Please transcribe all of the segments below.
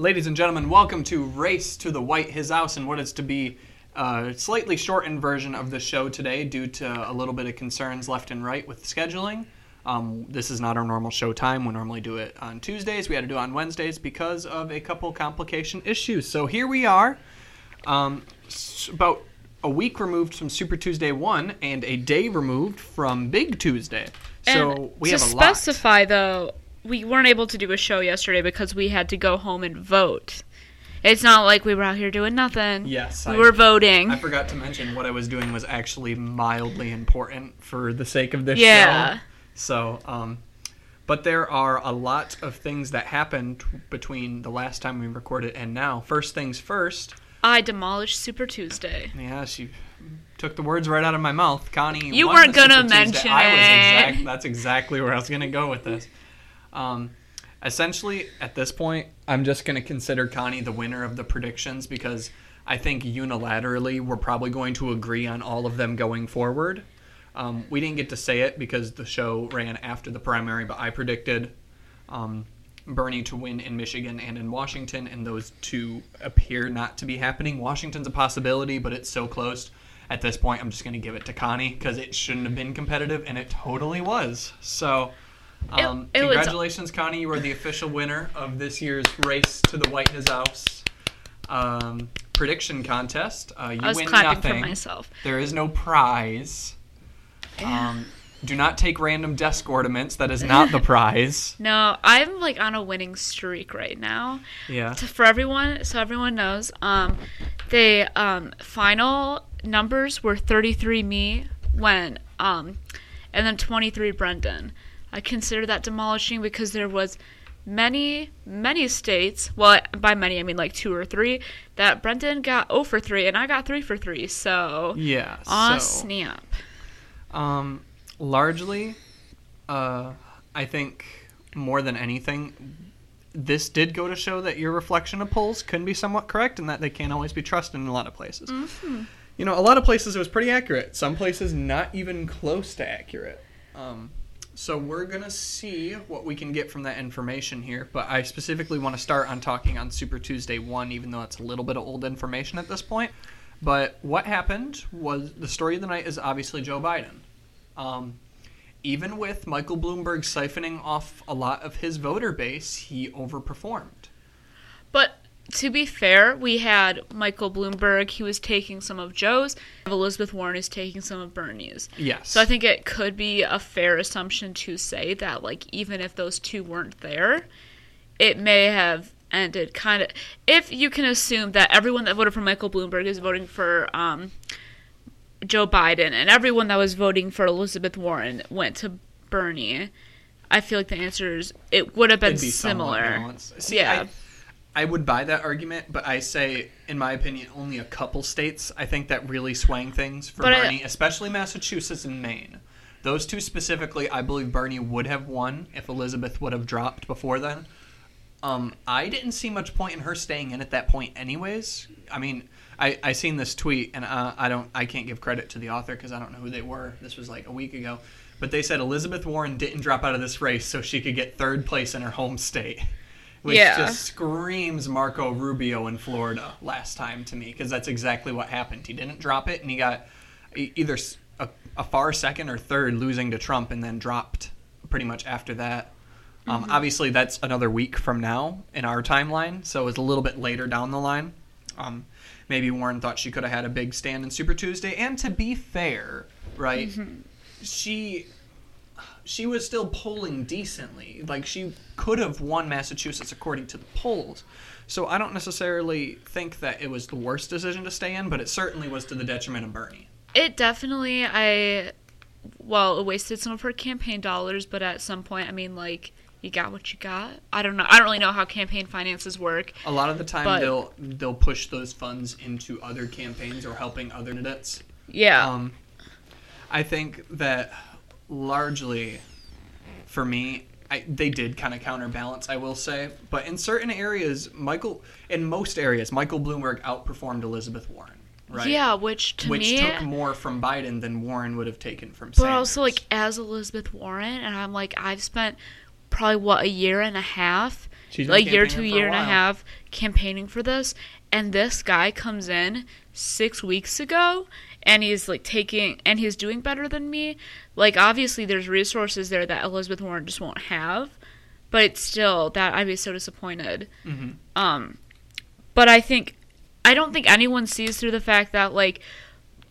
Ladies and gentlemen, welcome to Race to the White His House and what is to be a slightly shortened version of the show today due to a little bit of concerns left and right with scheduling. Um, this is not our normal show time. We normally do it on Tuesdays. We had to do it on Wednesdays because of a couple complication issues. So here we are, um, about a week removed from Super Tuesday 1 and a day removed from Big Tuesday. So and we to have a lot. specify though, we weren't able to do a show yesterday because we had to go home and vote. It's not like we were out here doing nothing. Yes, we I- were voting. I forgot to mention what I was doing was actually mildly important for the sake of this Yeah. show. So, um, but there are a lot of things that happened between the last time we recorded and now. First things first. I demolished Super Tuesday. Yeah, she took the words right out of my mouth. Connie, You weren't gonna Tuesday. mention I was it. exact. That's exactly where I was gonna go with this. Um, essentially, at this point, I'm just gonna consider Connie the winner of the predictions because I think unilaterally we're probably going to agree on all of them going forward. Um, we didn't get to say it because the show ran after the primary, but I predicted um, Bernie to win in Michigan and in Washington, and those two appear not to be happening. Washington's a possibility, but it's so close. At this point, I'm just going to give it to Connie because it shouldn't have been competitive, and it totally was. So, um, It- it was- congratulations, Connie. You are the official winner of this year's race to the White House um, prediction contest. Uh, you I was win clapping nothing. for myself. There is no prize. Um, do not take random desk ornaments. That is not the prize. No, I'm like on a winning streak right now. Yeah. To, for everyone, so everyone knows, um, the um, final numbers were 33 me when, um, and then 23 Brendan. I consider that demolishing because there was many, many states. Well, by many I mean like two or three that Brendan got 0 for three and I got three for three. So Yeah. aw so, snap. um, largely, uh, I think more than anything, this did go to show that your reflection of polls can be somewhat correct and that they can't always be trusted in a lot of places. You know, a lot of places it was pretty accurate. Some places not even close to accurate. Um, so we're gonna see what we can get from that information here. But I specifically want to start on talking on Super Tuesday one, even though it's a little bit of old information at this point. But what happened was the story of the night is obviously Joe Biden. Um, even with Michael Bloomberg siphoning off a lot of his voter base, he overperformed. To be fair, we had Michael Bloomberg. He was taking some of Joe's. Elizabeth Warren is taking some of Bernie's. Yes. So I think it could be a fair assumption to say that, like, even if those two weren't there, it may have ended kind of. If you can assume that everyone that voted for Michael Bloomberg is voting for um, Joe Biden, and everyone that was voting for Elizabeth Warren went to Bernie, I feel like the answer is it would have been be similar. See, Yeah. I, I would buy that argument, but I say, in my opinion, only a couple states I think that really swang things for But I- Bernie, especially Massachusetts and Maine. Those two specifically, I believe Bernie would have won if Elizabeth would have dropped before then. Um, I didn't see much point in her staying in at that point, anyways. I mean, I I seen this tweet, and uh, I don't, I can't give credit to the author because I don't know who they were. This was like a week ago, but they said Elizabeth Warren didn't drop out of this race so she could get third place in her home state, which Yeah. just screams Marco Rubio in Florida last time to me because that's exactly what happened. He didn't drop it, and he got either a, far second or third, losing to Trump, and then dropped pretty much after that. Um, Obviously, that's another week from now in our timeline, so it's a little bit later down the line. Um, maybe Warren thought she could have had a big stand in Super Tuesday, and to be fair, right, she she was still polling decently. Like she could have won Massachusetts according to the polls. So I don't necessarily think that it was the worst decision to stay in, but it certainly was to the detriment of Bernie. It definitely, I, well, it wasted some of her campaign dollars, but at some point, I mean, like, you got what you got. I don't know. I don't really know how campaign finances work. A lot of the time But- they'll they'll push those funds into other campaigns or helping other candidates. Yeah. Um, I think that largely, for me, I, they did kind of counterbalance. I will say, but in certain areas, Michael, in most areas, Michael Bloomberg outperformed Elizabeth Warren. Right. Yeah, which to Which me, took more from Biden than Warren would have taken from but Sanders. also like as Elizabeth Warren, and I'm like I've spent probably what a year and a half She's like year to for a year and a half campaigning for this, and this guy comes in six weeks ago and he's like taking and he's doing better than me. Like obviously there's resources there that Elizabeth Warren just won't have, but it's still that I'd be so disappointed. Mhm. Um, but I think I don't think anyone sees through the fact that like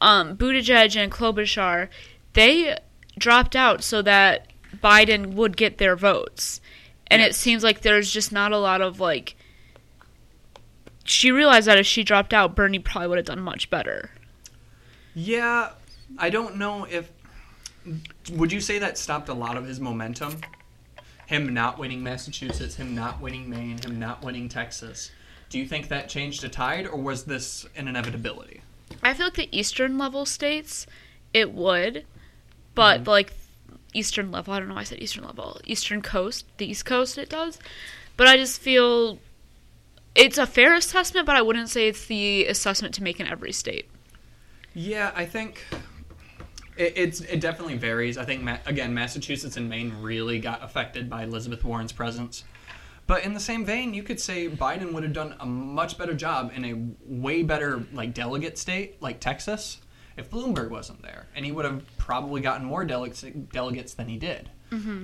um Buttigieg and Klobuchar they dropped out so that Biden would get their votes. And it seems like there's just not a lot of like she realized that if she dropped out, Bernie probably would have done much better. Yeah, I don't know if. Would you say that stopped a lot of his momentum? Him not winning Massachusetts, him not winning Maine, him not winning Texas. Do you think that changed the tide, or was this an inevitability? I feel like the eastern level states, it would, but mm-hmm. like eastern level, I don't know why I said eastern level, eastern coast, the east coast, it does. But I just feel it's a fair assessment, but I wouldn't say it's the assessment to make in every state. Yeah, I think it, it's it definitely varies. I think Ma- again, Massachusetts and Maine really got affected by Elizabeth Warren's presence. But in the same vein, you could say Biden would have done a much better job in a way better like delegate state like Texas if Bloomberg wasn't there, and he would have probably gotten more delegates delegates than he did.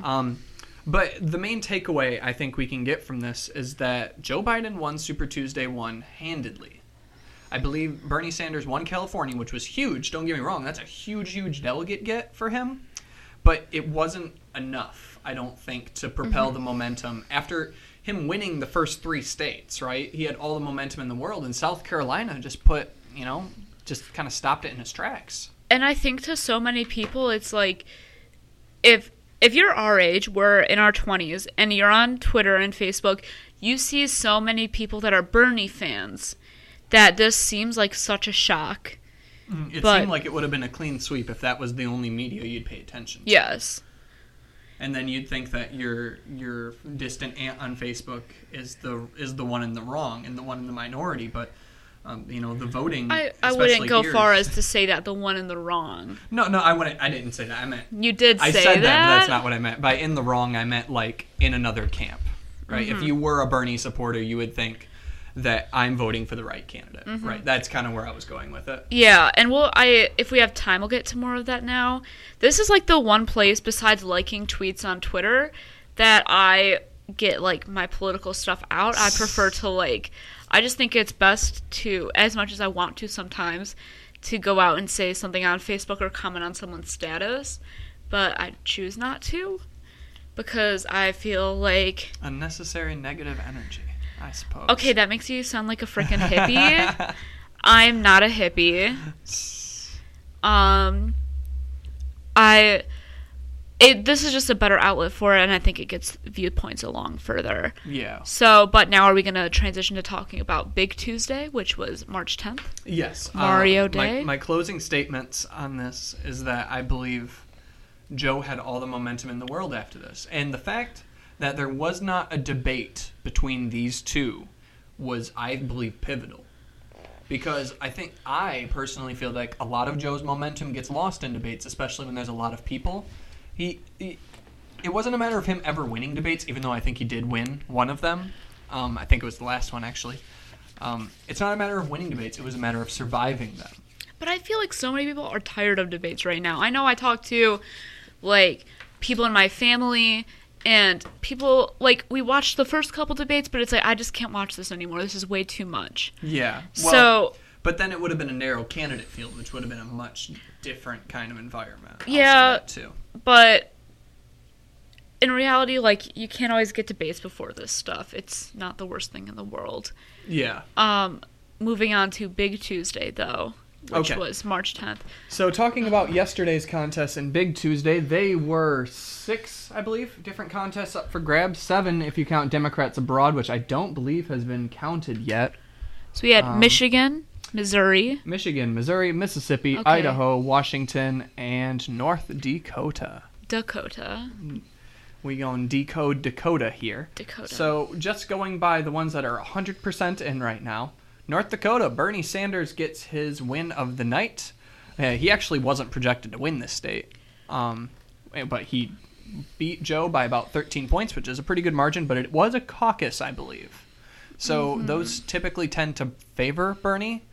Um, but the main takeaway I think we can get from this is that Joe Biden won Super Tuesday one handedly. I believe Bernie Sanders won California, which was huge. Don't get me wrong, that's a huge, huge delegate get for him. But it wasn't enough, I don't think, to propel the mm-hmm. momentum. After him winning the first three states, right? He had all the momentum in the world, and South Carolina just put, you know, just kind of stopped it in its tracks. And I think to so many people, it's like if if you're our age, we're in our 20s, and you're on Twitter and Facebook, you see so many people that are Bernie fans that this seems like such a shock. It But- seemed like it would have been a clean sweep if that was the only media you'd pay attention to. Yes. and then you'd think that your your distant aunt on Facebook is the is the one in the wrong and the one in the minority, but um, you know the voting. I, I wouldn't go here- far as to say that the one in the wrong. no no I wouldn't I didn't say that I meant You did I say said that, that. but that's not what I meant by in the wrong I meant like in another camp right Mm-hmm. if you were a Bernie supporter you would think that I'm voting for the right candidate Mm-hmm. right that's kind of where I was going with it Yeah, and we'll I if we have time we'll get to more of that now. This is like the one place besides liking tweets on Twitter that I get like my political stuff out. I prefer to like I just think it's best to as much as I want to sometimes to go out and say something on Facebook or comment on someone's status, but I choose not to because I feel like unnecessary negative energy I suppose okay, that makes you sound like a freaking hippie. I'm not a hippie. Um, I it this is just a better outlet for it, and I think it gets viewpoints along further. yeah So, but now are we gonna transition to talking about Big Tuesday, which was March 10th? Yes. Mario um, my- Day? My, closing statements on this is that I believe Joe had all the momentum in the world after this. And the fact that there was not a debate between these two was, I believe, pivotal. Because I think I personally feel like a lot of Joe's momentum gets lost in debates, especially when there's a lot of people. He, he it wasn't a matter of him ever winning debates, even though I think he did win one of them. Um, I think it was the last one actually. Um, it's not a matter of winning debates; it was a matter of surviving them. But I feel like so many people are tired of debates right now. I know I talk to like people in my family and people like we watched the first couple debates, but it's like I just can't watch this anymore. This is way too much. Yeah. so but then it would have been a narrow candidate field, which would have been a much different kind of environment. Yeah. too. but in reality like you can't always get debates before this stuff it's not the worst thing in the world Yeah. um moving on to big tuesday though which Okay. was march 10th So talking about yesterday's contest and Big Tuesday, they were six, I believe, different contests up for grabs. Seven if you count Democrats abroad, which I don't believe has been counted yet. so we had Um, michigan missouri Michigan, Missouri, Mississippi, Okay. Idaho, Washington, and North Dakota. dakota We going to decode Dakota here. dakota So, just going by the ones that are 100% in right now, North Dakota, Bernie Sanders gets his win of the night. Uh, he actually wasn't projected to win this state, um, but he beat Joe by about 13 points, which is a pretty good margin, but it was a caucus, I believe. So those typically tend to favor Bernie.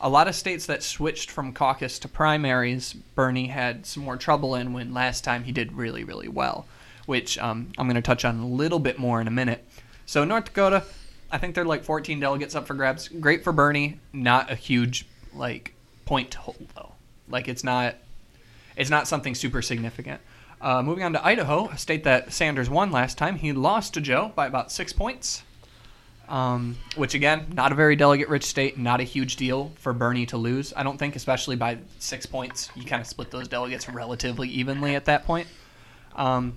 A lot of states that switched from caucus to primaries, Bernie had some more trouble in when last time he did really, really well, which um, I'm going to touch on a little bit more in a minute. So, North Dakota, I think they're like 14 delegates up for grabs. Great for Bernie, not a huge like point to hold though. Like it's not it's not something super significant. Uh, moving on to Idaho, a state that Sanders won last time, he lost to Joe by about six points. Um, which again, not a very delegate-rich state, not a huge deal for Bernie to lose. I don't think, especially by six points, you kind of split those delegates relatively evenly at that point. Um,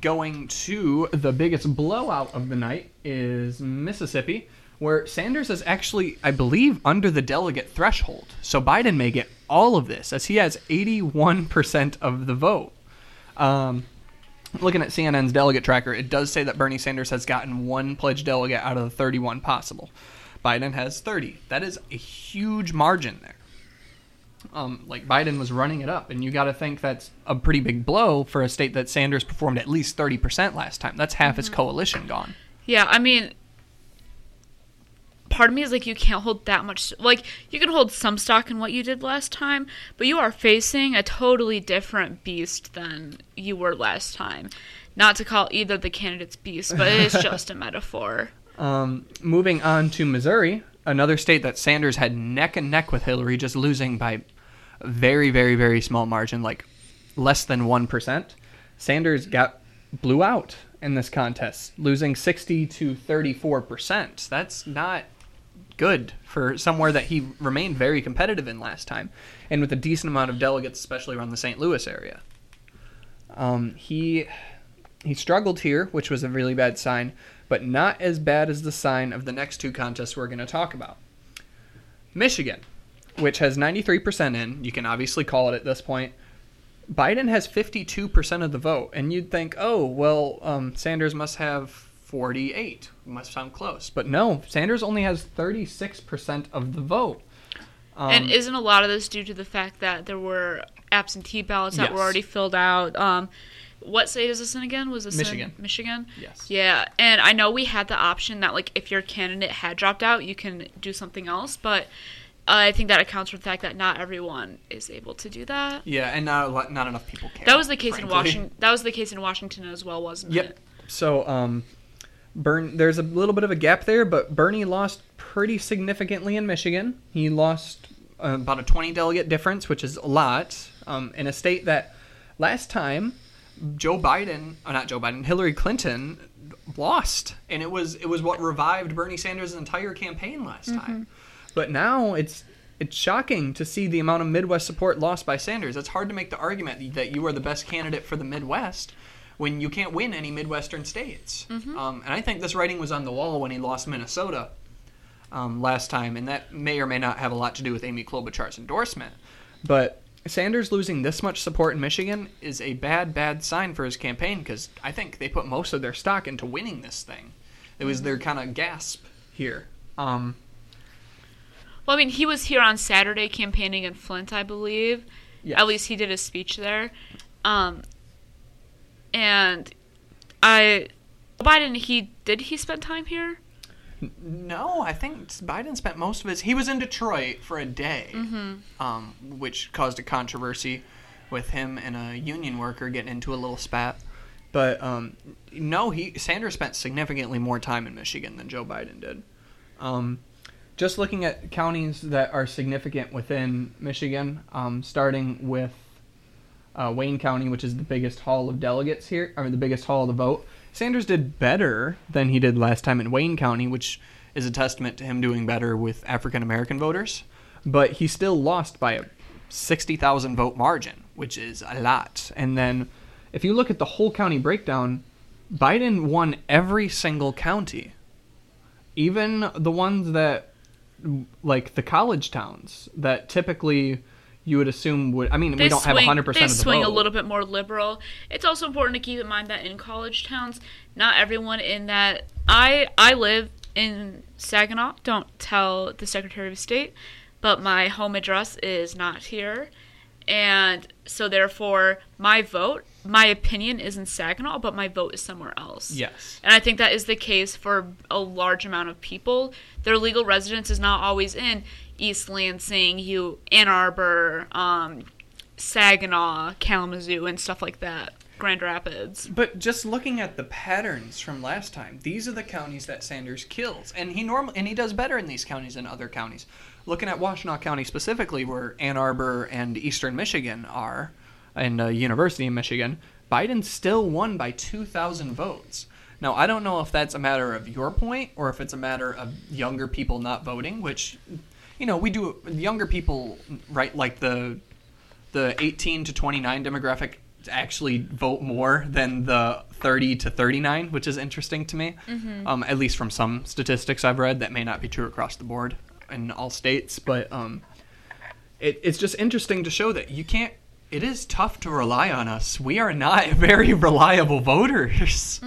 going to the biggest blowout of the night is Mississippi, where Sanders is actually, I believe, under the delegate threshold. So Biden may get all of this, as he has 81% of the vote. Um, looking at CNN's delegate tracker, it does say that Bernie Sanders has gotten one pledged delegate out of the 31 possible. Biden has 30. That is a huge margin there. Um, like Biden was running it up, and you got to think that's a pretty big blow for a state that Sanders performed at least 30% last time. That's half his coalition gone. Yeah, I mean, part of me is like, you can't hold that much. Like, you can hold some stock in what you did last time, but you are facing a totally different beast than you were last time. Not to call either the candidates beast, but it is just a metaphor. Um, moving on to Missouri, another state that Sanders had neck and neck with Hillary, just losing by very, very, very small margin, like less than 1%. Sanders got blew out in this contest, losing 60 to 34%. That's not good for somewhere that he remained very competitive in last time, and with a decent amount of delegates, especially around the St. Louis area. Um, he he struggled here, which was a really bad sign, but not as bad as the sign of the next two contests we're going to talk about. Michigan, which has 93% in, you can obviously call it at this point. Biden has 52% of the vote, and you'd think, oh, well, um, Sanders must have 48. Must sound close. But no, Sanders only has 36% of the vote. Um, and isn't a lot of this due to the fact that there were absentee ballots that were already filled out? Um, what state is this in again? Was this Michigan. in Michigan? Yes. Yeah, and I know we had the option that like if your candidate had dropped out, you can do something else, but I think that accounts for the fact that not everyone is able to do that. yeah, and not, not enough people can. That was the case in. Washington. That was the case in Washington as well, wasn't Yep. it? So, um, Bern, there's a little bit of a gap there, but Bernie lost pretty significantly in Michigan. He lost uh, about a 20 delegate difference, which is a lot, um, in a state that last time Joe Biden, uh, not Joe Biden, Hillary Clinton lost, and it was it was what revived Bernie Sanders' entire campaign last time. But now it's it's shocking to see the amount of Midwest support lost by Sanders. It's hard to make the argument that you are the best candidate for the Midwest when you can't win any Midwestern states. Um, and I think this writing was on the wall when he lost Minnesota um, last time, and that may or may not have a lot to do with Amy Klobuchar's endorsement. But Sanders losing this much support in Michigan is a bad, bad sign for his campaign because I think they put most of their stock into winning this thing. It was their kind of gasp here. Um, Well, I mean, he was here on Saturday campaigning in Flint, I believe. yes. At least he did a speech there. Um, and I, Biden, he did he spend time here? No, I think Biden spent most of his. He was in Detroit for a day, um, which caused a controversy with him and a union worker getting into a little spat. But um, no, he Sanders spent significantly more time in Michigan than Joe Biden did. Um, just looking at counties that are significant within Michigan, um, starting with uh, Wayne County, which is the biggest hall of delegates here, or the biggest hall of the vote. Sanders did better than he did last time in Wayne County, which is a testament to him doing better with African American voters. But he still lost by a 60,000 vote margin, which is a lot. And then if you look at the whole county breakdown, Biden won every single county, even the ones that, like the college towns, that typically you would assume would. I mean, we don't have swing, 100% They of the swing vote. a little bit more liberal. It's also important to keep in mind that in college towns, not everyone in that. I I live in Saginaw. Don't tell the Secretary of State, but my home address is not here, And so therefore my vote, my opinion is in Saginaw, but my vote is somewhere else. Yes. And I think that is the case for a large amount of people. Their legal residence is not always in East Lansing, you Ann Arbor, um, Saginaw, Kalamazoo, and stuff like that. Grand Rapids. But just looking at the patterns from last time, these are the counties that Sanders kills, and he normally and he does better in these counties than other counties. Looking at Washtenaw County specifically, where Ann Arbor and Eastern Michigan are, and uh, University of Michigan, Biden still won by 2,000 votes. Now I don't know if that's a matter of your point or if it's a matter of younger people not voting, which, you know, we do younger people right like the the 18 to 29 demographic actually vote more than the 30 to 39, which is interesting to me. Um, at least from some statistics I've read, that may not be true across the board in all states, but um, it, it's just interesting to show that you can't. It is tough to rely on us. We are not very reliable voters.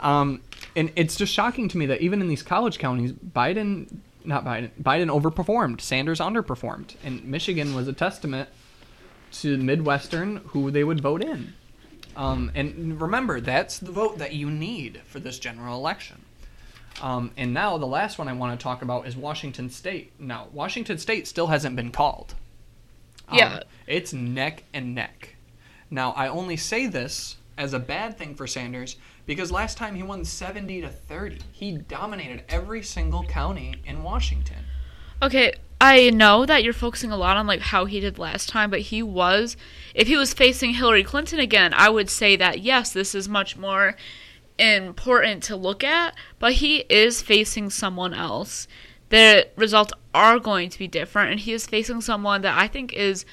Um, and it's just shocking to me that even in these college counties, Biden, not Biden, Biden overperformed. Sanders underperformed. And Michigan was a testament to Midwestern who they would vote in. Um, and remember, that's the vote that you need for this general election. Um, and now the last one I want to talk about is Washington State. Now, Washington State still hasn't been called. Um, Yeah. It's neck and neck. Now, I only say this as a bad thing for Sanders because last time he won 70 to 30. He dominated every single county in Washington. Okay, I know that you're focusing a lot on like how he did last time, but he was if he was facing Hillary Clinton again, I would say that yes, this is much more important to look at, but he is facing someone else. The results are going to be different and he is facing someone that I think is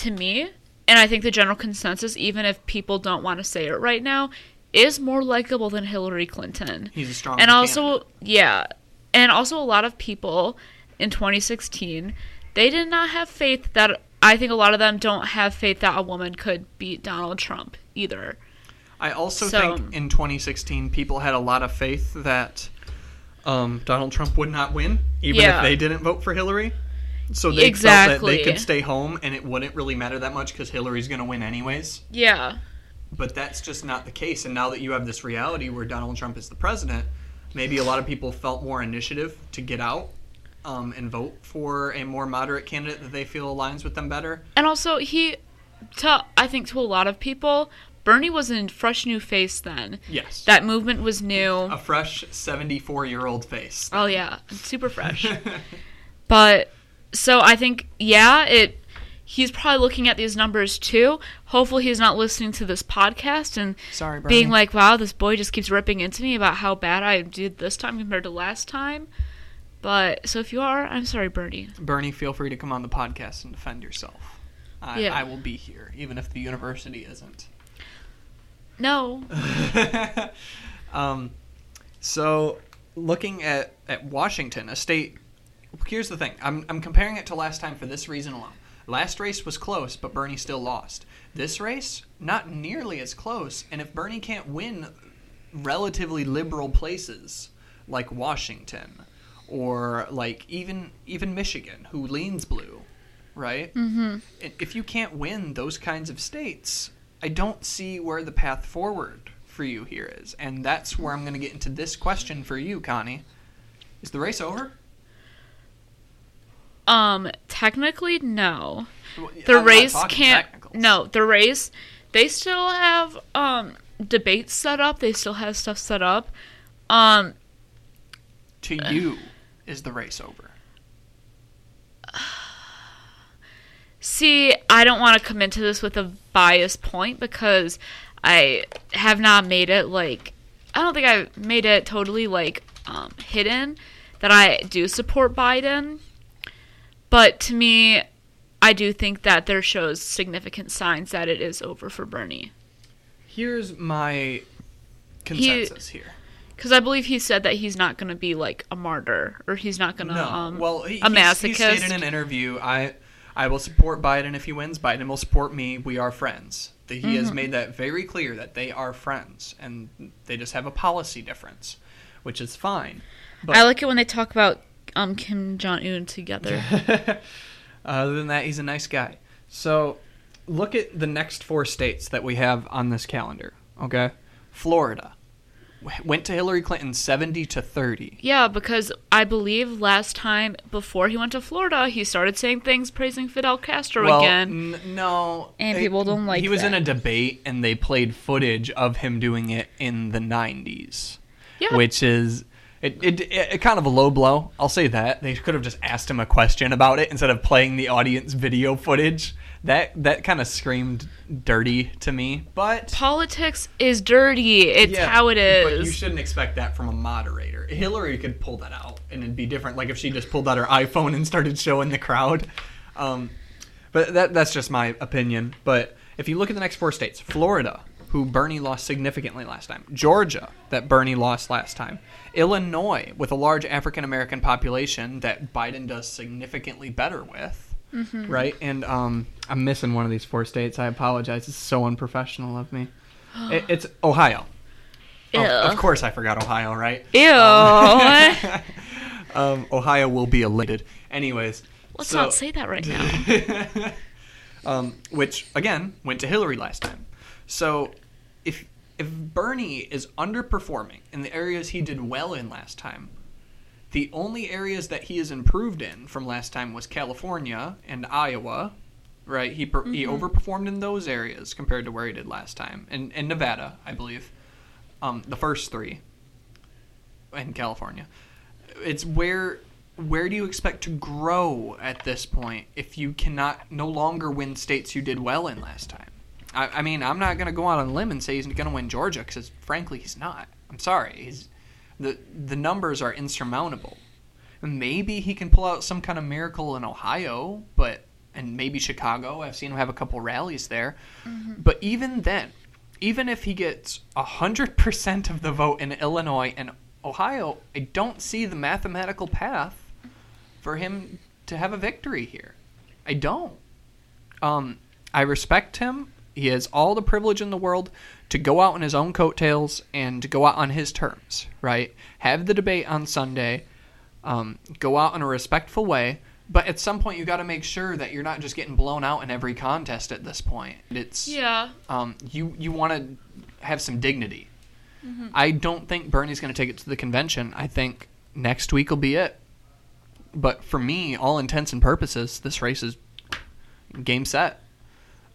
to me, and I think the general consensus even if people don't want to say it right now, is more likable than Hillary Clinton He's a strong and also candidate. yeah and also a lot of people in 2016 they did not have faith that i think a lot of them don't have faith that a woman could beat donald trump either I also So- think in 2016 people had a lot of faith that um, Donald Trump would not win, even Yeah. if they didn't vote for Hillary. So they felt that they could stay home and it wouldn't really matter that much because Hillary's going to win anyways. yeah But that's just not the case. And now that you have this reality where Donald Trump is the president, maybe a lot of people felt more initiative to get out um, and vote for a more moderate candidate that they feel aligns with them better. and also he to i think to a lot of people bernie was a fresh new face then Yes. that movement was new a fresh 74 year old face. Oh yeah, super fresh. but so I think yeah, it he's probably looking at these numbers too. Hopefully he's not listening to this podcast and Sorry, being like, "Wow, this boy just keeps ripping into me about how bad I did this time compared to last time." But so if you are, I'm sorry, Bernie. Bernie, feel free to come on the podcast and defend yourself. I, Yeah. I will be here, even if the university isn't. No. um, so, looking at, at Washington, a state. Here's the thing I'm, I'm comparing it to last time for this reason alone. Last race was close, but Bernie still lost. This race, not nearly as close, and if Bernie can't win relatively liberal places like Washington or like even even Michigan, who leans blue, right? Mm-hmm. if you can't win those kinds of states, I don't see where the path forward for you here is. And that's where I'm going to get into this question for you, Connie. Is the race over? Um, technically, no. The I'm race can't. technicals. No, the race. They still have um debates set up. They still have stuff set up. Um, To you, is the race over? see, I don't want to come into this with a biased point because I have not made it like I don't think I made it totally like um, hidden that I do support Biden. But to me, I do think that there shows significant signs that it is over for Bernie. Here's my consensus here. Because I believe he said that he's not going to be like a martyr or he's not going to No, um well, he, a he's- he stated masochist. in an interview, I, I will support Biden if he wins. Biden will support me. We are friends. That he Mm-hmm. has made that very clear that they are friends, and they just have a policy difference, which is fine. But I like it when they talk about um Kim Jong Un together. other than that, he's a nice guy. So, look at the next four states that we have on this calendar. Okay, Florida went to Hillary Clinton seventy to thirty. Yeah, because I believe last time before he went to Florida, he started saying things praising Fidel Castro Well, again. n- no, And people don't like it. He was in a debate, and they played footage of him doing it in the '90s, Yeah. which is. It, it, it, kind of a low blow. I'll say that they could have just asked him a question about it instead of playing the audience video footage. That that kind of screamed dirty to me. But Politics is dirty. It's Yeah, how it is. But you shouldn't expect that from a moderator. Hillary could pull that out, and it'd be different. Like if she just pulled out her iPhone and started showing the crowd. Um, but that that's just my opinion. But if you look at the next four states, Florida, who Bernie lost significantly last time, Georgia, that Bernie lost last time, Illinois, with a large African American population that Biden does significantly better with. Right, and um, I'm missing one of these four states. I apologize. It's so unprofessional of me. It, it's Ohio. Oh, of course, I forgot Ohio, right? Ew. Um, Ohio will be elated. Anyways, Let's so- not say that right now. um, which again went to Hillary last time. So if Bernie is underperforming in the areas he did well in last time, the only areas that he has improved in from last time was California and Iowa. Right, he per- he overperformed in those areas compared to where he did last time, and and Nevada, I believe, um, the first three, and California. It's where where do you expect to grow at this point if you cannot no longer win states you did well in last time? I, I mean, I'm not going to go out on a limb and say he's going to win Georgia because, frankly, he's not. I'm sorry. He's the the numbers are insurmountable. Maybe he can pull out some kind of miracle in Ohio, but and maybe Chicago. I've seen him have a couple rallies there. But even then, even if he gets hundred percent of the vote in Illinois and Ohio, I don't see the mathematical path for him to have a victory here. I don't. Um, I respect him. He has all the privilege in the world to go out on his own coattails and to go out on his terms, right? Have the debate on Sunday, um, go out in a respectful way, but at some point you got to make sure that you're not just getting blown out in every contest at this point. It's yeah. um, you you want to have some dignity. I don't think Bernie's going to take it to the convention. I think next week will be it. But for me, all intents and purposes, this race is game set.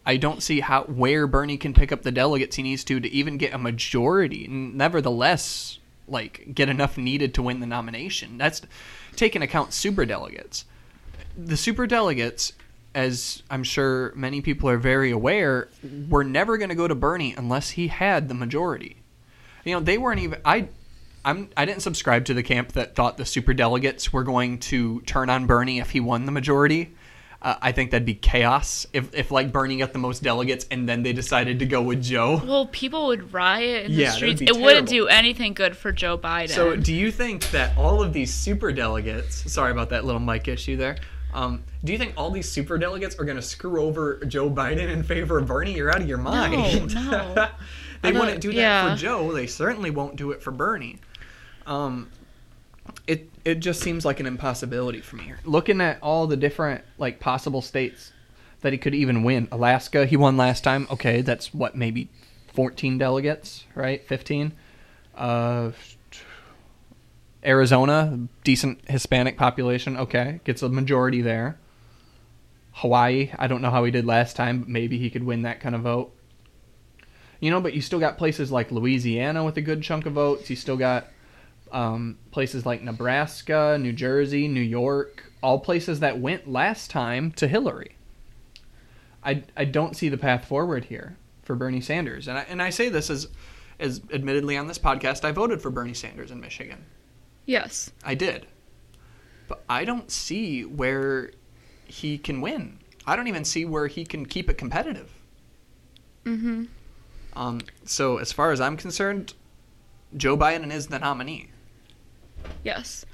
I don't see how where Bernie can pick up the delegates he needs to to even get a majority. Nevertheless, like get enough needed to win the nomination. That's taking account super delegates. The super delegates, as I'm sure many people are very aware, were never going to go to Bernie unless he had the majority. You know, they weren't even. I, I'm. I didn't subscribe to the camp that thought the super delegates were going to turn on Bernie if he won the majority. Uh, I think that'd be chaos if, if like Bernie got the most delegates and then they decided to go with Joe. Well, people would riot in Yeah, the streets. It wouldn't do anything good for Joe Biden. So, do you think that all of these super delegates? Sorry about that little mic issue there. Um, do you think all these super delegates are going to screw over Joe Biden in favor of Bernie? You're out of your mind. no. they wouldn't do that yeah. for Joe. They certainly won't do it for Bernie. Um, it it just seems like an impossibility me. here. Looking at all the different like possible states that he could even win. Alaska, he won last time. Okay, that's what maybe 14 delegates, right? 15. Uh, Arizona, decent Hispanic population. Okay, gets a majority there. Hawaii, I don't know how he did last time, but maybe he could win that kind of vote. You know, but you still got places like Louisiana with a good chunk of votes. You still got um, places like Nebraska, New Jersey, New York, all places that went last time to Hillary. I, I don't see the path forward here for Bernie Sanders. And I, and I say this as, as admittedly on this podcast, I voted for Bernie Sanders in Michigan. yes. I did. But I don't see where he can win. I don't even see where he can keep it competitive. Mm-hmm. Um, so, as far as I'm concerned, Joe Biden is the nominee. Yes.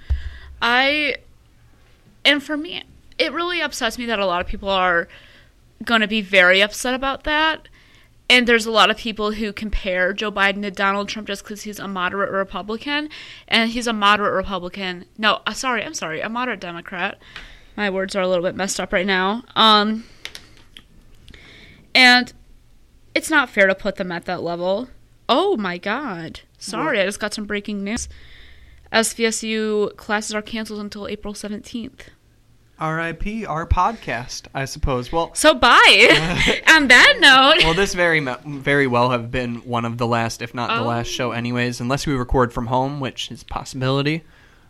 I and for me it really upsets me that a lot of people are going to be very upset about that. And there's a lot of people who compare Joe Biden to Donald Trump just because he's a moderate Republican, and he's a moderate Republican. No, uh, sorry, I'm sorry, a moderate Democrat. My words are a little bit messed up right now. Um, And it's not fair to put them at that level. Oh my god. Sorry, I just got some breaking news. SVSU classes are canceled until April 17th. R.I.P. Our podcast, I suppose. Well, So bye. On that note, well, this very very well have been one of the last, if not the Oh. last show, anyways. Unless we record from home, which is a possibility.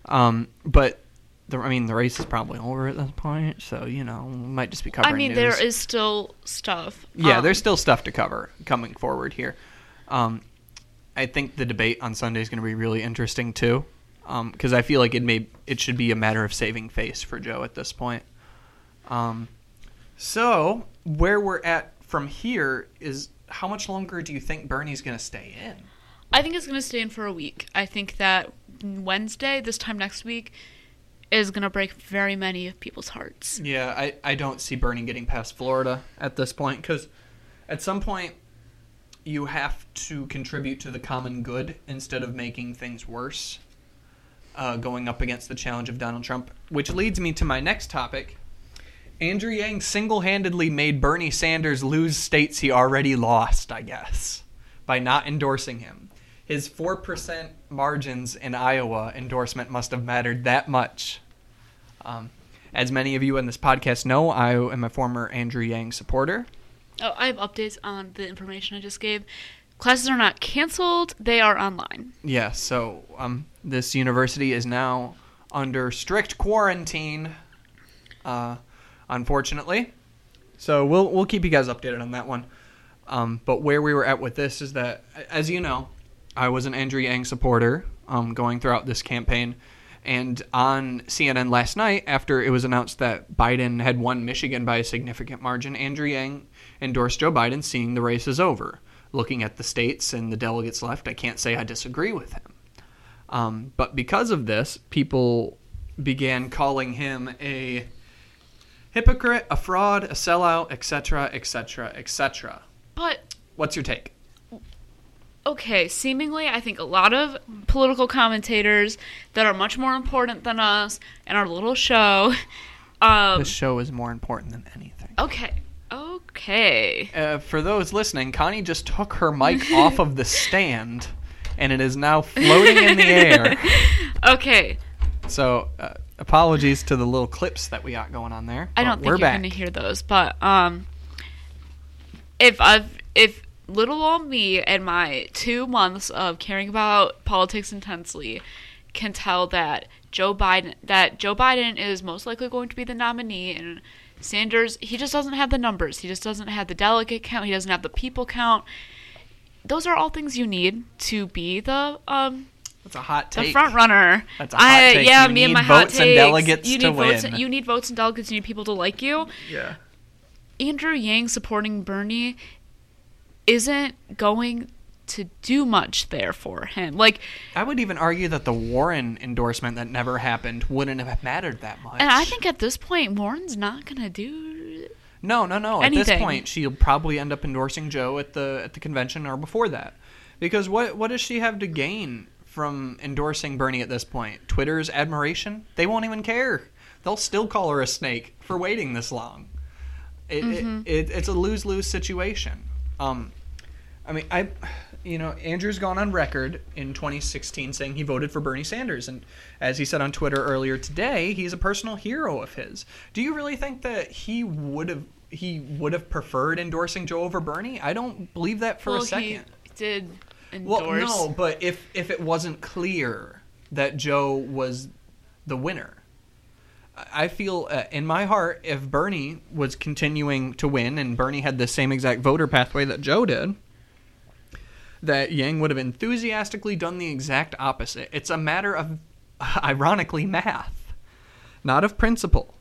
Um, but the, I mean, the race is probably over at this point, so you know, we might just be covering. I mean, news. there is still stuff. Yeah, Um, there's still stuff to cover coming forward here. Um, I think the debate on Sunday is going to be really interesting too, because I feel like it may it should be a matter of saving face for Joe at this point. Um, so where we're at from here is how much longer do you think Bernie's going to stay in? I think it's going to stay in for a week. I think that Wednesday, this time next week, is going to break very many of people's hearts. Yeah, I, I don't see Bernie getting past Florida at this point because at some point you have to contribute to the common good instead of making things worse. Uh, going up against the challenge of Donald Trump, which leads me to my next topic. Andrew Yang single handedly made Bernie Sanders lose states he already lost, I guess, by not endorsing him. His 4% margins in Iowa endorsement must have mattered that much. Um, as many of you in this podcast know, I am a former Andrew Yang supporter. Oh, I have updates on the information I just gave. Classes are not canceled, they are online. Yeah, so um, this university is now under strict quarantine, uh, unfortunately. So we'll we'll keep you guys updated on that one. Um, but where we were at with this is that, as you know, I was an Andrew Yang supporter um, going throughout this campaign. And on CNN last night, after it was announced that Biden had won Michigan by a significant margin, Andrew Yang endorsed Joe Biden, seeing the race is over. Looking at the states and the delegates left, I can't say I disagree with him. Um, but because of this, people began calling him a hypocrite, a fraud, a sellout, etc., etc., etc. But What's your take? okay, seemingly, I think a lot of political commentators that are much more important than us and our little show. Um, This show is more important than anything. okay, okay. Uh, for those listening, Connie just took her mic off of the stand, and it is now floating in the air. Okay, So, uh, apologies to the little clips that we got going on there. I don't think we're you're back. going to hear those, but um, if I've if little old me and my two months of caring about politics intensely can tell that Joe Biden that Joe Biden is most likely going to be the nominee and Sanders he just doesn't have the numbers. He just doesn't have the delegate count. He doesn't have the people count. Those are all things you need to be the um That's a hot take. the front runner. That's a hot I, take. Yeah, You me and need my hot votes and delegates you to votes. win. You need votes and delegates. You need people to like you. Yeah. Andrew Yang supporting Bernie isn't going to do much there for him. Like, I would even argue that the Warren endorsement that never happened wouldn't have mattered that much. and I think at this point, Warren's not gonna do. No, no, no. At this point, she'll probably end up endorsing Joe at the at the convention or before that, because what what does she have to gain from endorsing Bernie at this point? Twitter's admiration? They won't even care. They'll still call her a snake for waiting this long. It, Mm-hmm. it, it it's a lose lose situation. Um, I mean, I, you know, Andrew's gone on record in 2016 saying he voted for Bernie Sanders, and as he said on Twitter earlier today, he's a personal hero of his. Do you really think that he would have he would have preferred endorsing Joe over Bernie? I don't believe that for well, a second. he did endorse. Well, no, but if if it wasn't clear that Joe was the winner, I feel uh, in my heart if Bernie was continuing to win and Bernie had the same exact voter pathway that Joe did, that Yang would have enthusiastically done the exact opposite. It's a matter of, ironically, math, not of principle.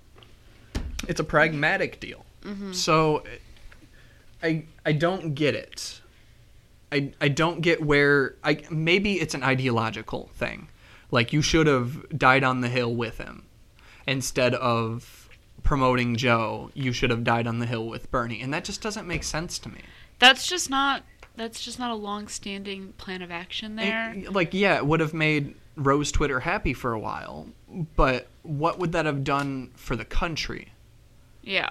It's a pragmatic deal. Mm-hmm. So, I I don't get it. I I don't get where I maybe it's an ideological thing. Like you should have died on the hill with him instead of promoting Joe. You should have died on the hill with Bernie, and that just doesn't make sense to me. that's just not. That's just not a long-standing plan of action there. And, like yeah, it would have made Rose Twitter happy for a while, but what would that have done for the country? yeah.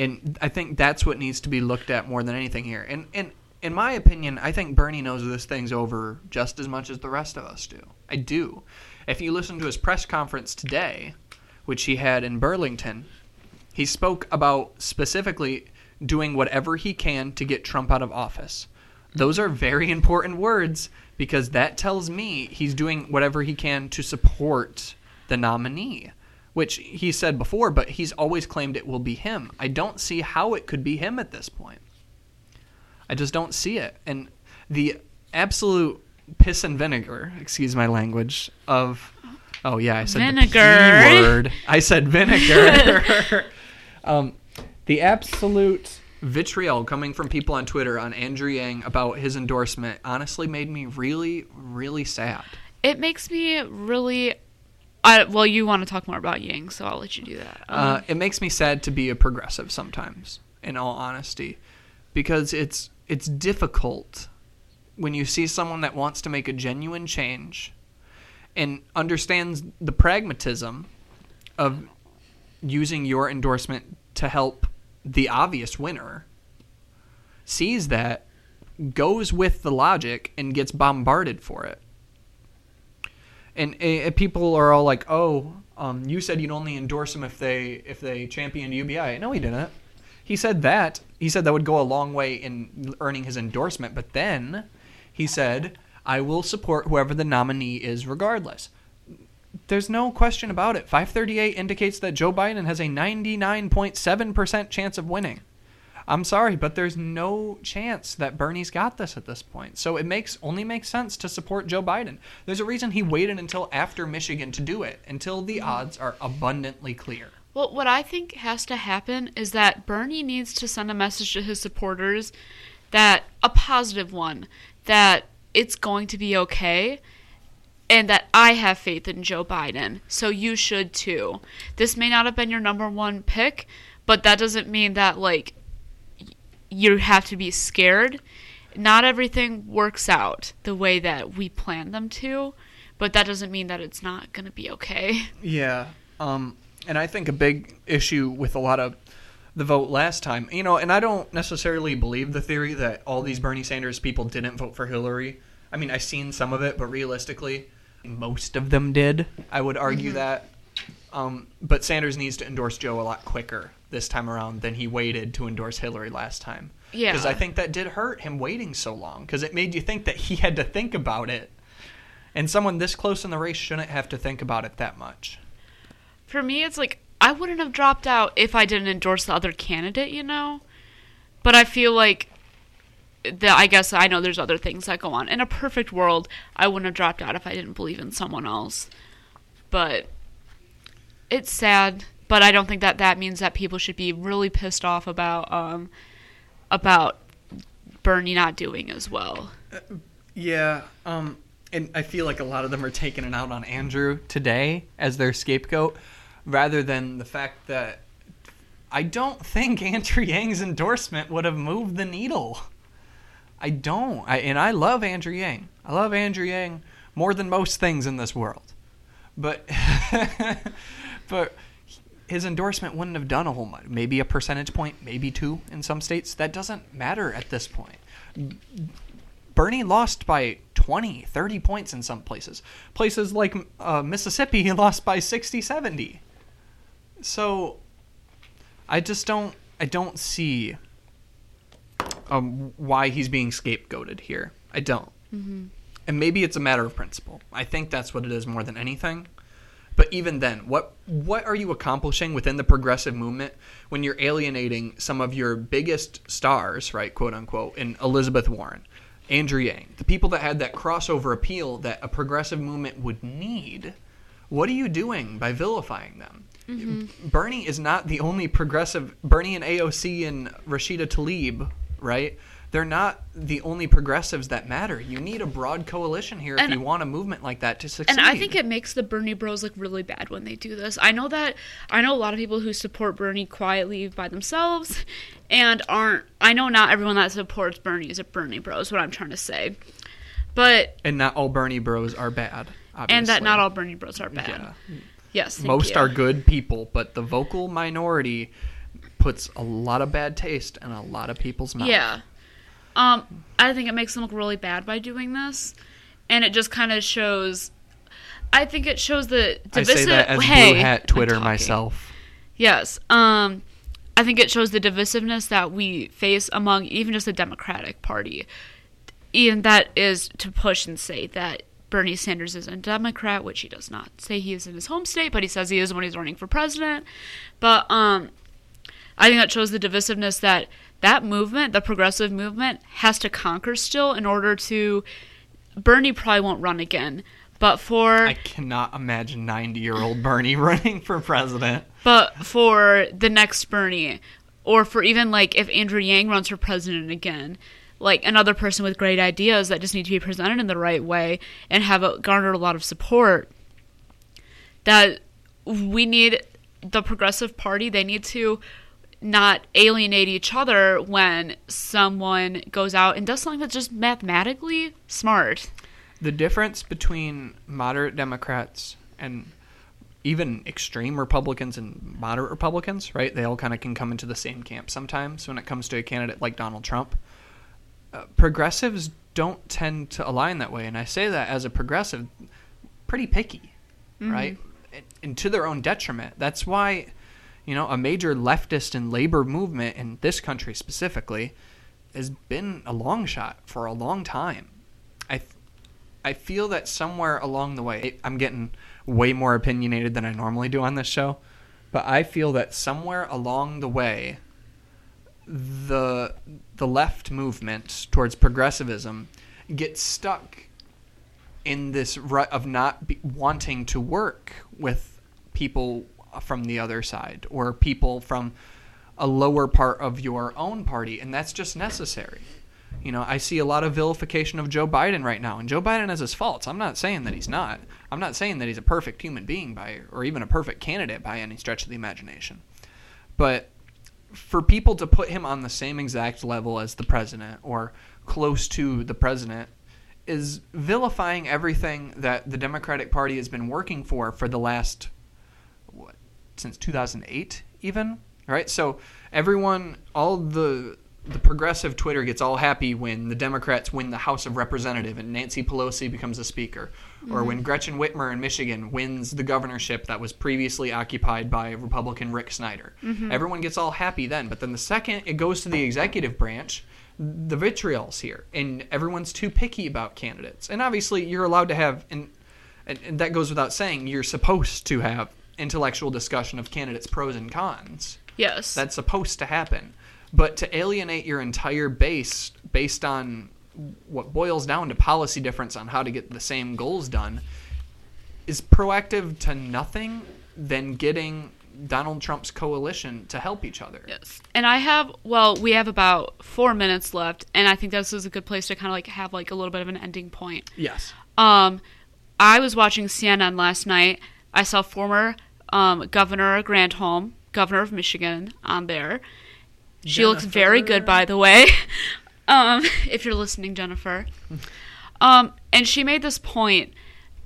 And I think that's what needs to be looked at more than anything here. And and in my opinion, I think Bernie knows this thing's over just as much as the rest of us do. I do. If you listen to his press conference today, which he had in Burlington, he spoke about specifically doing whatever he can to get Trump out of office. Those are very important words because that tells me he's doing whatever he can to support the nominee, which he said before, but he's always claimed it will be him. I don't see how it could be him at this point. I just don't see it. And the absolute piss and vinegar, excuse my language, of oh yeah, I said Vinegar. the P word. I said vinegar. um, the absolute vitriol coming from people on Twitter on Andrew Yang about his endorsement honestly made me really, really sad. It makes me really. I, well, you want to talk more about Yang, so I'll let you do that. Um, Uh, it makes me sad to be a progressive sometimes, in all honesty, because it's it's difficult when you see someone that wants to make a genuine change and understands the pragmatism of using your endorsement to help the obvious winner, sees that, goes with the logic, and gets bombarded for it. And, uh, people are all like, "Oh, um, you said you'd only endorse him if they if they championed UBI." No, he didn't. He said that. He said that would go a long way in earning his endorsement, but then he said, "I will support whoever the nominee is, regardless." There's no question about it. 538 indicates that Joe Biden has a 99.7% chance of winning. I'm sorry, but there's no chance that Bernie's got this at this point. So it makes only makes sense to support Joe Biden. There's a reason he waited until after Michigan to do it, until the odds are abundantly clear. Well, what I think has to happen is that Bernie needs to send a message to his supporters that a positive one, that it's going to be okay, and that I have faith in Joe Biden. So you should too. This may not have been your number one pick, but that doesn't mean that, like, you have to be scared. Not everything works out the way that we plan them to, but that doesn't mean that it's not going to be okay. Yeah. Um, and I think a big issue with a lot of the vote last time, you know, and I don't necessarily believe the theory that all these Bernie Sanders people didn't vote for Hillary. I mean, I've seen some of it, but realistically, most of them did. I would argue that. Um, but Sanders needs to endorse Joe a lot quicker this time around than he waited to endorse Hillary last time. Yeah. Because I think that did hurt him waiting so long, because it made you think that he had to think about it. And someone this close in the race shouldn't have to think about it that much. for me it's like I wouldn't have dropped out if I didn't endorse the other candidate, you know? But I feel like that I guess I know there's other things that go on. In a perfect world, I wouldn't have dropped out if I didn't believe in someone else. But it's sad, but I don't think that that means that people should be really pissed off about um about Bernie not doing as well. Yeah, um, and I feel like a lot of them are taking it out on Andrew today as their scapegoat, rather than the fact that I don't think Andrew Yang's endorsement would have moved the needle. I don't. I, and I love Andrew Yang. I love Andrew Yang more than most things in this world. But but his endorsement wouldn't have done a whole. Maybe a percentage point, maybe two in some states. That doesn't matter at this point. Bernie lost by 20, 30 points in some places. Places like uh, Mississippi, he lost by 60, 70. So I just don't I don't see um, why he's being scapegoated here. I don't. And maybe it's a matter of principle. I think that's what it is more than anything. But even then, what what are you accomplishing within the progressive movement when you're alienating some of your biggest stars, right, quote unquote, in Elizabeth Warren, Andrew Yang, the people that had that crossover appeal that a progressive movement would need? What are you doing by vilifying them? Bernie is not the only progressive. Bernie and AOC and Rashida Tlaib, right? They're not the only progressives that matter. You need a broad coalition here if you want a movement like that to succeed. And I think it makes the Bernie Bros look really bad when they do this. I know that I know a lot of people who support Bernie quietly by themselves and aren't I know not everyone that supports Bernie is a Bernie Bros, what I'm trying to say. But and not all Bernie Bros are bad. Obviously. and that not all Bernie Bros are bad. Yeah. Yes. thank Most you. are good people, but the vocal minority puts a lot of bad taste in a lot of people's mouths. Yeah. Um, I think it makes them look really bad by doing this, and it just kind of shows. I think it shows the I divisive. say that as hey, blue hat Twitter myself. Yes. Um, I think it shows the divisiveness that we face among even just the Democratic Party. And that is to push and say that Bernie Sanders is a Democrat, which he does not say he is in his home state, but he says he is when he's running for president. But um, I think that shows the divisiveness that that movement, the progressive movement, has to conquer still in order to. Bernie probably won't run again, but for I cannot imagine 90 year old Bernie running for president. but for the next Bernie, or for even like if Andrew Yang runs for president again, like another person with great ideas that just need to be presented in the right way and have a, garnered a lot of support. That we need the Progressive Party. They need to not alienate each other when someone goes out and does something that's just mathematically smart. The difference between moderate Democrats and even extreme Republicans and moderate Republicans, right? They all kind of can come into the same camp sometimes when it comes to a candidate like Donald Trump. Uh, progressives don't tend to align that way, and I say that as a progressive, pretty picky, right? And, and to their own detriment. That's why, you know, a major leftist and labor movement in this country specifically has been a long shot for a long time. I I feel that somewhere along the way, I'm getting way more opinionated than I normally do on this show, but I feel that somewhere along the way, the the left movement towards progressivism gets stuck in this rut of not wanting to work with people from the other side or people from a lower part of your own party, and that's just necessary. You know, I see a lot of vilification of Joe Biden right now, and Joe Biden has his faults. I'm not saying that he's not. I'm not saying that he's a perfect human being by, or even a perfect candidate by any stretch of the imagination. But for people to put him on the same exact level as the president or close to the president is vilifying everything that the Democratic Party has been working for for the last since 2008 even right so everyone all the the progressive Twitter gets all happy when the Democrats win the House of Representative and Nancy Pelosi becomes a speaker, or when mm-hmm. Gretchen Whitmer in Michigan wins the governorship that was previously occupied by Republican Rick Snyder. Mm-hmm. Everyone gets all happy then, but then the second it goes to the executive branch, the vitriol's here, and everyone's too picky about candidates. And obviously, you're allowed to have, and that goes without saying, you're supposed to have intellectual discussion of candidates' pros and cons. Yes. That's supposed to happen. But to alienate your entire base based on what boils down to policy difference on how to get the same goals done is proactive to nothing than getting Donald Trump's coalition to help each other. Yes. And I have well, we have about four minutes left, and I think this is a good place to kind of like have like a little bit of an ending point. Yes. Um, I was watching CNN last night. I saw former um, Governor Granholm, governor of Michigan, on there. She looks very good, by the way. um, if you're listening, Jennifer. Um, and she made this point.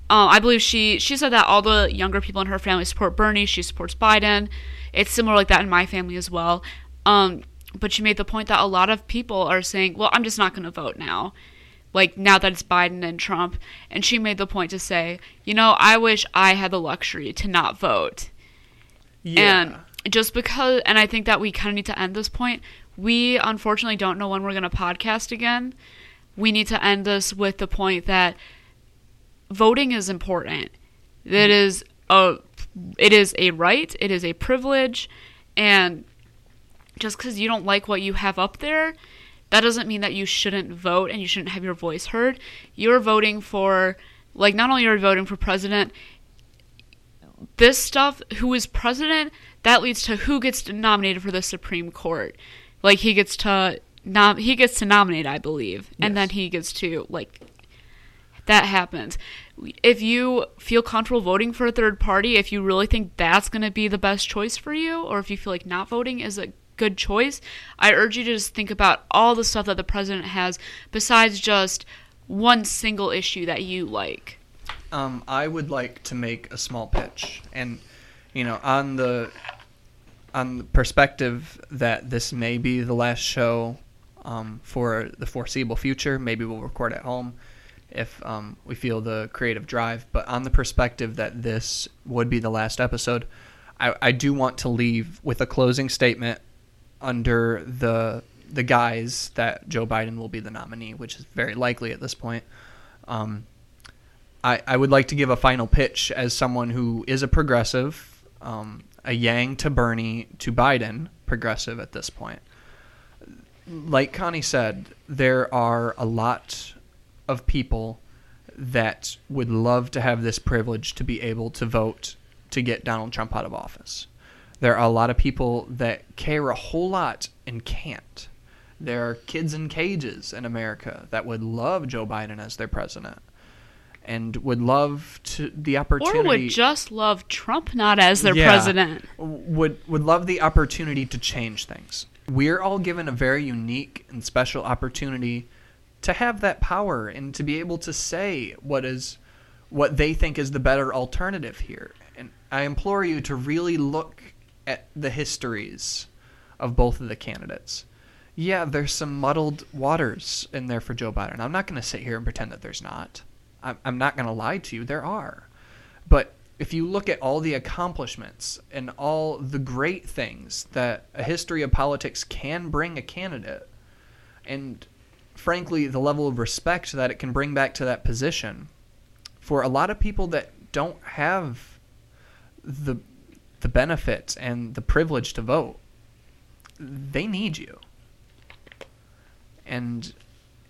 Um, I believe she she said that all the younger people in her family support Bernie. She supports Biden. It's similar like that in my family as well. Um, but she made the point that a lot of people are saying, "Well, I'm just not going to vote now." Like now that it's Biden and Trump, and she made the point to say, "You know, I wish I had the luxury to not vote." Yeah. And just because, and I think that we kind of need to end this point. We unfortunately don't know when we're going to podcast again. We need to end this with the point that voting is important. It mm-hmm. is a, it is a right. It is a privilege, and just because you don't like what you have up there, that doesn't mean that you shouldn't vote and you shouldn't have your voice heard. You're voting for, like, not only are you voting for president, this stuff, who is president, that leads to who gets nominated for the Supreme Court. Like he gets to nom- he gets to nominate, I believe, and then he gets to like that happens. If you feel comfortable voting for a third party, if you really think that's going to be the best choice for you, or if you feel like not voting is a good choice, I urge you to just think about all the stuff that the president has besides just one single issue that you like. Um, I would like to make a small pitch, and you know, on the on the perspective that this may be the last show um, for the foreseeable future, maybe we'll record at home if um, we feel the creative drive. But on the perspective that this would be the last episode, I, I do want to leave with a closing statement under the the guise that Joe Biden will be the nominee, which is very likely at this point. Um, I, I would like to give a final pitch as someone who is a progressive, um, a Yang to Bernie to Biden progressive at this point. Like Connie said, there are a lot of people that would love to have this privilege to be able to vote to get Donald Trump out of office. There are a lot of people that care a whole lot and can't. There are kids in cages in America that would love Joe Biden as their president and would love to the opportunity Or would just love Trump not as their Yeah. president. would would love the opportunity to change things. We're all given a very unique and special opportunity to have that power and to be able to say what is what they think is the better alternative here. And I implore you to really look at the histories of both of the candidates. Yeah, there's some muddled waters in there for Joe Biden. I'm not going to sit here and pretend that there's not. I'm, I'm not going to lie to you. There are. But if you look at all the accomplishments and all the great things that a history of politics can bring a candidate, and frankly, the level of respect that it can bring back to that position, for a lot of people that don't have the the benefits and the privilege to vote, they need you. And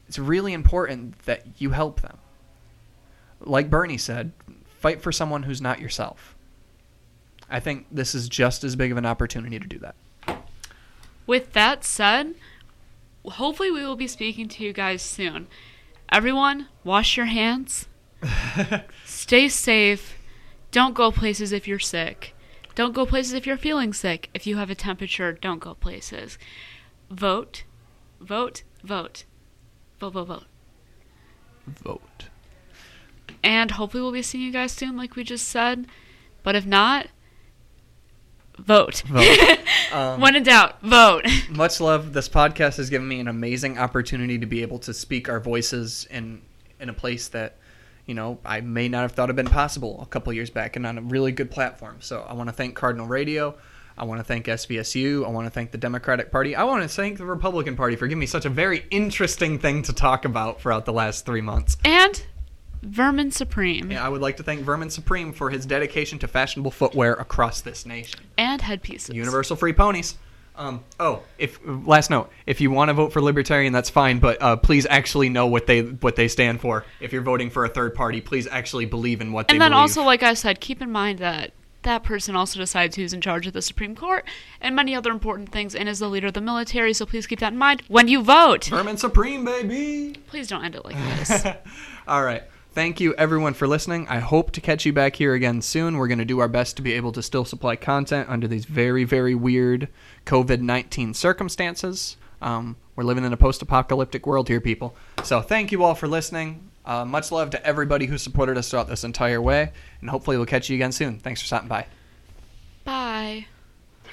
it's really important that you help them. Like Bernie said, fight for someone who's not yourself. I think this is just as big of an opportunity to do that. With that said, hopefully we will be speaking to you guys soon. Everyone, wash your hands. Stay safe. Don't go places if you're sick. Don't go places if you're feeling sick. If you have a temperature, don't go places. Vote. Vote. Vote. Vote, vote, vote. Vote. And hopefully we'll be seeing you guys soon, like we just said. But if not, vote. Vote. Um, when in doubt, vote. much love. This podcast has given me an amazing opportunity to be able to speak our voices in in a place that you know I may not have thought have been possible a couple years back, and on a really good platform. So I want to thank Cardinal Radio. I want to thank SVSU. I want to thank the Democratic Party. I want to thank the Republican Party for giving me such a very interesting thing to talk about throughout the last three months. and Vermin Supreme. And I would like to thank Vermin Supreme for his dedication to fashionable footwear across this nation. And headpieces. Universal free ponies. Um, oh, if last note, if you want to vote for libertarian, that's fine, but uh, please actually know what they what they stand for. If you're voting for a third party, please actually believe in what they are. and then believe. also, like I said, keep in mind that that person also decides who's in charge of the Supreme Court and many other important things and is the leader of the military, so please keep that in mind when you vote. Vermin Supreme, baby. Please don't end it like this. All right. Thank you, everyone, for listening. I hope to catch you back here again soon. We're going to do our best to be able to still supply content under these very, very weird COVID 19 circumstances. Um, we're living in a post apocalyptic world here, people. So thank you all for listening. Uh, much love to everybody who supported us throughout this entire way. And hopefully, we'll catch you again soon. Thanks for stopping by.